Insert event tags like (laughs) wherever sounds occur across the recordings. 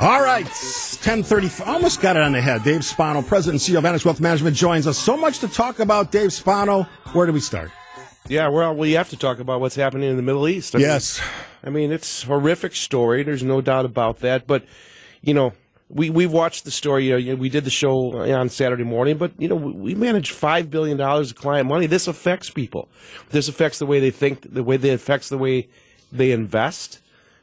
All right, 1030, almost got it on the head. Dave Spano, President and CEO of Annex Wealth Management, joins us. So much to talk about, Dave Spano. Where do we start? Yeah, well, we have to talk about what's happening in the Middle East. I yes. Mean, I mean, it's a horrific story. There's no doubt about that. But, you know, we, we've watched the story. You know, we did the show uh, on Saturday morning, but, you know, we manage $5 billion of client money. This affects people. This affects the way they think, the way they affects the way they invest.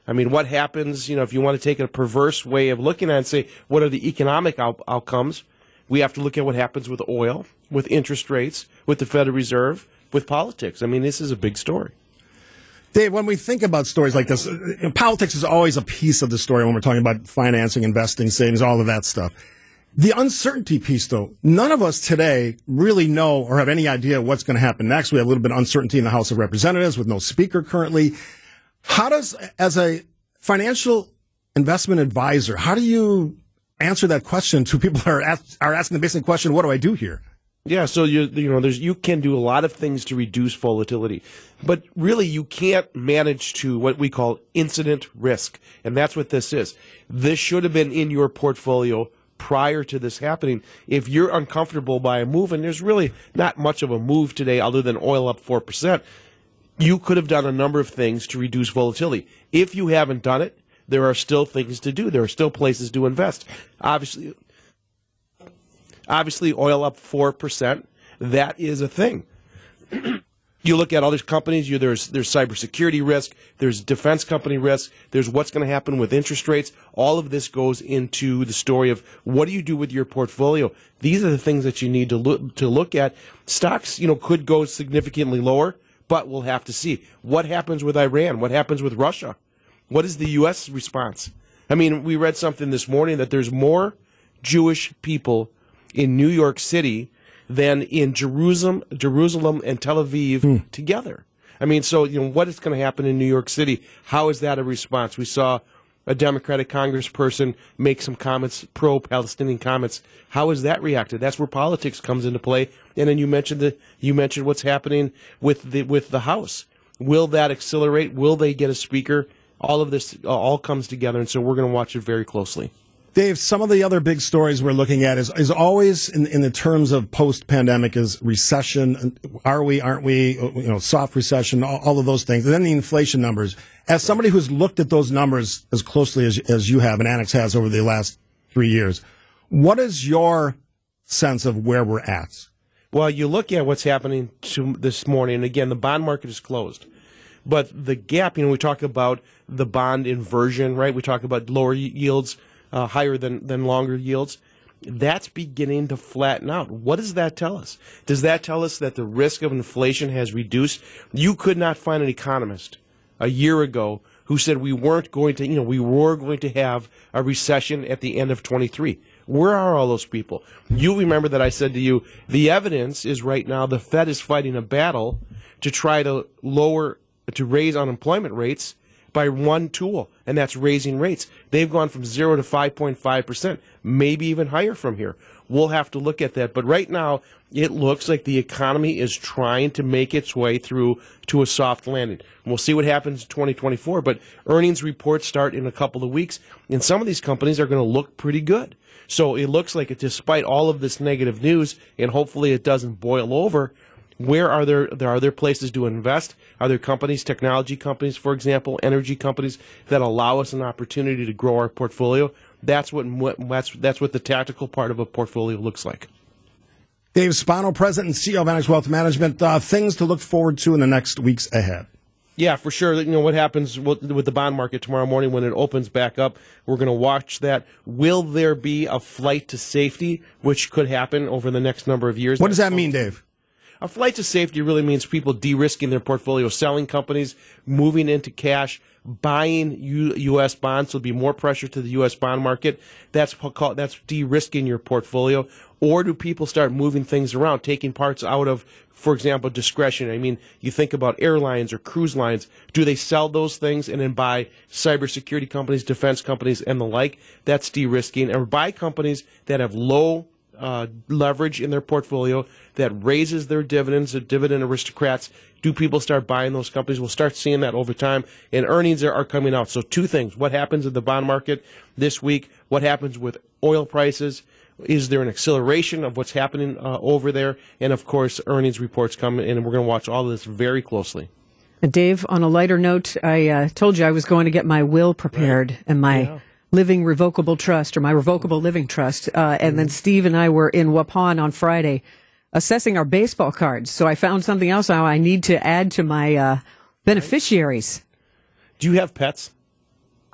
I mean, what happens, you know, if you want to take a perverse way of looking at it and say, what are the economic out- outcomes? We have to look at what happens with oil, with interest rates, with the Federal Reserve, with politics. I mean, this is a big story. Dave, when we think about stories like this, politics is always a piece of the story when we're talking about financing, investing, savings, all of that stuff. The uncertainty piece, though, none of us today really know or have any idea what's going to happen next. We have a little bit of uncertainty in the House of Representatives with no speaker currently. How does, as a financial investment advisor, how do you answer that question to people who (laughs) are, ask, are asking the basic question, what do I do here? Yeah, so you you know there's you can do a lot of things to reduce volatility, but really you can't manage to what we call incident risk, and that's what this is. This should have been in your portfolio prior to this happening. If you're uncomfortable by a move, and there's really not much of a move today other than oil up four percent, you could have done a number of things to reduce volatility. If you haven't done it, there are still things to do. There are still places to invest. Obviously, obviously oil up 4%. That is a thing. (clears throat) you look at all these companies, you, there's, there's cybersecurity risk, there's defense company risk, there's what's going to happen with interest rates. All of this goes into the story of what do you do with your portfolio? These are the things that you need to look, to look at. Stocks, you know, could go significantly lower but we'll have to see. What happens with Iran? What happens with Russia? What is the U.S. response? I mean, we read something this morning that there's more Jewish people in New York City than in Jerusalem, Jerusalem and Tel Aviv hmm. together. I mean, so you know what is going to happen in New York City? How is that a response? We saw a Democratic congressperson make some comments, pro-Palestinian comments. How is that reacted? That's where politics comes into play. And then you mentioned the you mentioned what's happening with the with the House. Will that accelerate? Will they get a speaker? All of this uh, all comes together, and so we're going to watch it very closely. Dave, some of the other big stories we're looking at is, is always in, in the terms of post pandemic is recession. Are we, aren't we, uh, you know, soft recession, all, all, of those things. And then the inflation numbers. As somebody who's looked at those numbers as closely as, as you have and Annex has over the last three years, what is your sense of where we're at? Well, you look at what's happening to this morning, and again, the bond market is closed. But the gap, you know, we talk about the bond inversion, right? We talk about lower yields uh, higher than, than longer yields, that's beginning to flatten out. What does that tell us? Does that tell us that the risk of inflation has reduced? You could not find an economist a year ago who said we weren't going to, you know, we were going to have a recession at the end of 23. Where are all those people? You remember that I said to you, the evidence is right now the Fed is fighting a battle to try to lower, to raise unemployment rates by one tool, and that's raising rates. They've gone from zero to 5.5%, maybe even higher from here. We'll have to look at that. But right now, it looks like the economy is trying to make its way through to a soft landing. We'll see what happens in 2024, but earnings reports start in a couple of weeks, and some of these companies are going to look pretty good. So it looks like, despite all of this negative news, and hopefully it doesn't boil over, where are there, there are there places to invest? Are there companies, technology companies, for example, energy companies that allow us an opportunity to grow our portfolio? That's what, what that's that's what the tactical part of a portfolio looks like. Dave Spano, President and CEO of Annex Wealth Management. Uh, things to look forward to in the next weeks ahead. Yeah, for sure. You know what happens with, with the bond market tomorrow morning when it opens back up. We're going to watch that. Will there be a flight to safety, which could happen over the next number of years? What does that mean, Dave? A flight to safety really means people de-risking their portfolio, selling companies, moving into cash, buying U- U.S. bonds. So there'll be more pressure to the U.S. bond market. That's that's de-risking your portfolio. Or do people start moving things around, taking parts out of, for example, discretion? I mean, you think about airlines or cruise lines. Do they sell those things and then buy cybersecurity companies, defense companies, and the like? That's de-risking. Or buy companies that have low uh, leverage in their portfolio that raises their dividends, the dividend aristocrats. Do people start buying those companies? We'll start seeing that over time, and earnings are, are coming out. So, two things: what happens in the bond market this week? What happens with oil prices? Is there an acceleration of what's happening uh, over there? And of course, earnings reports come, and we're going to watch all of this very closely. Dave, on a lighter note, I uh, told you I was going to get my will prepared and my yeah. Living revocable trust or my revocable living trust. Uh, and mm-hmm. then Steve and I were in Waupun on Friday assessing our baseball cards. So I found something else now I need to add to my uh, beneficiaries. Do you have pets?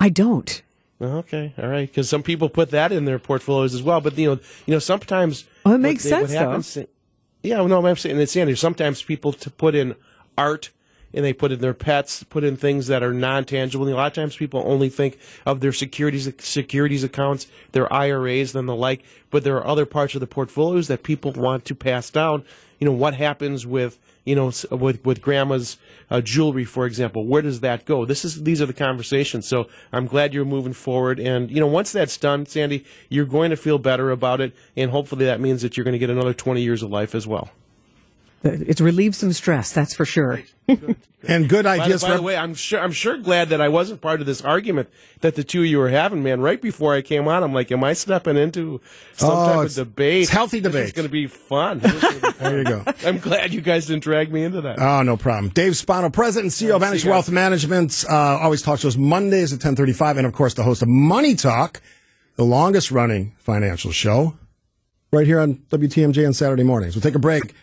I don't. Okay, all right. Because some people put that in their portfolios as well. But you know, you know, sometimes well, it makes they, sense. Happens, though. Yeah, no, I'm saying it's Sandy. Sometimes people to put in art and they put in their pets, put in things that are non-tangible. A lot of times people only think of their securities securities accounts, their IRAs, and the like. But there are other parts of the portfolios that people want to pass down. You know, what happens with you know with with grandma's uh, jewelry, for example? Where does that go? This is these are the conversations. So I'm glad you're moving forward. And you know, once that's done, Sandy, you're going to feel better about it, and hopefully that means that you're going to get another 20 years of life as well. It relieves some stress, that's for sure. (laughs) and good ideas. By, by the way, I'm sure I'm sure glad that I wasn't part of this argument that the two of you were having, man. Right before I came on, I'm like, am I stepping into some oh, type of debate? It's healthy debate. It's going to be fun. (laughs) there you go. (laughs) I'm glad you guys didn't drag me into that. Oh, no problem. Dave Spano, President and CEO of Vantage Wealth Management, uh, always talks to us Mondays at 10:35, and of course, the host of Money Talk, the longest running financial show, right here on WTMJ on Saturday mornings. We'll take a break.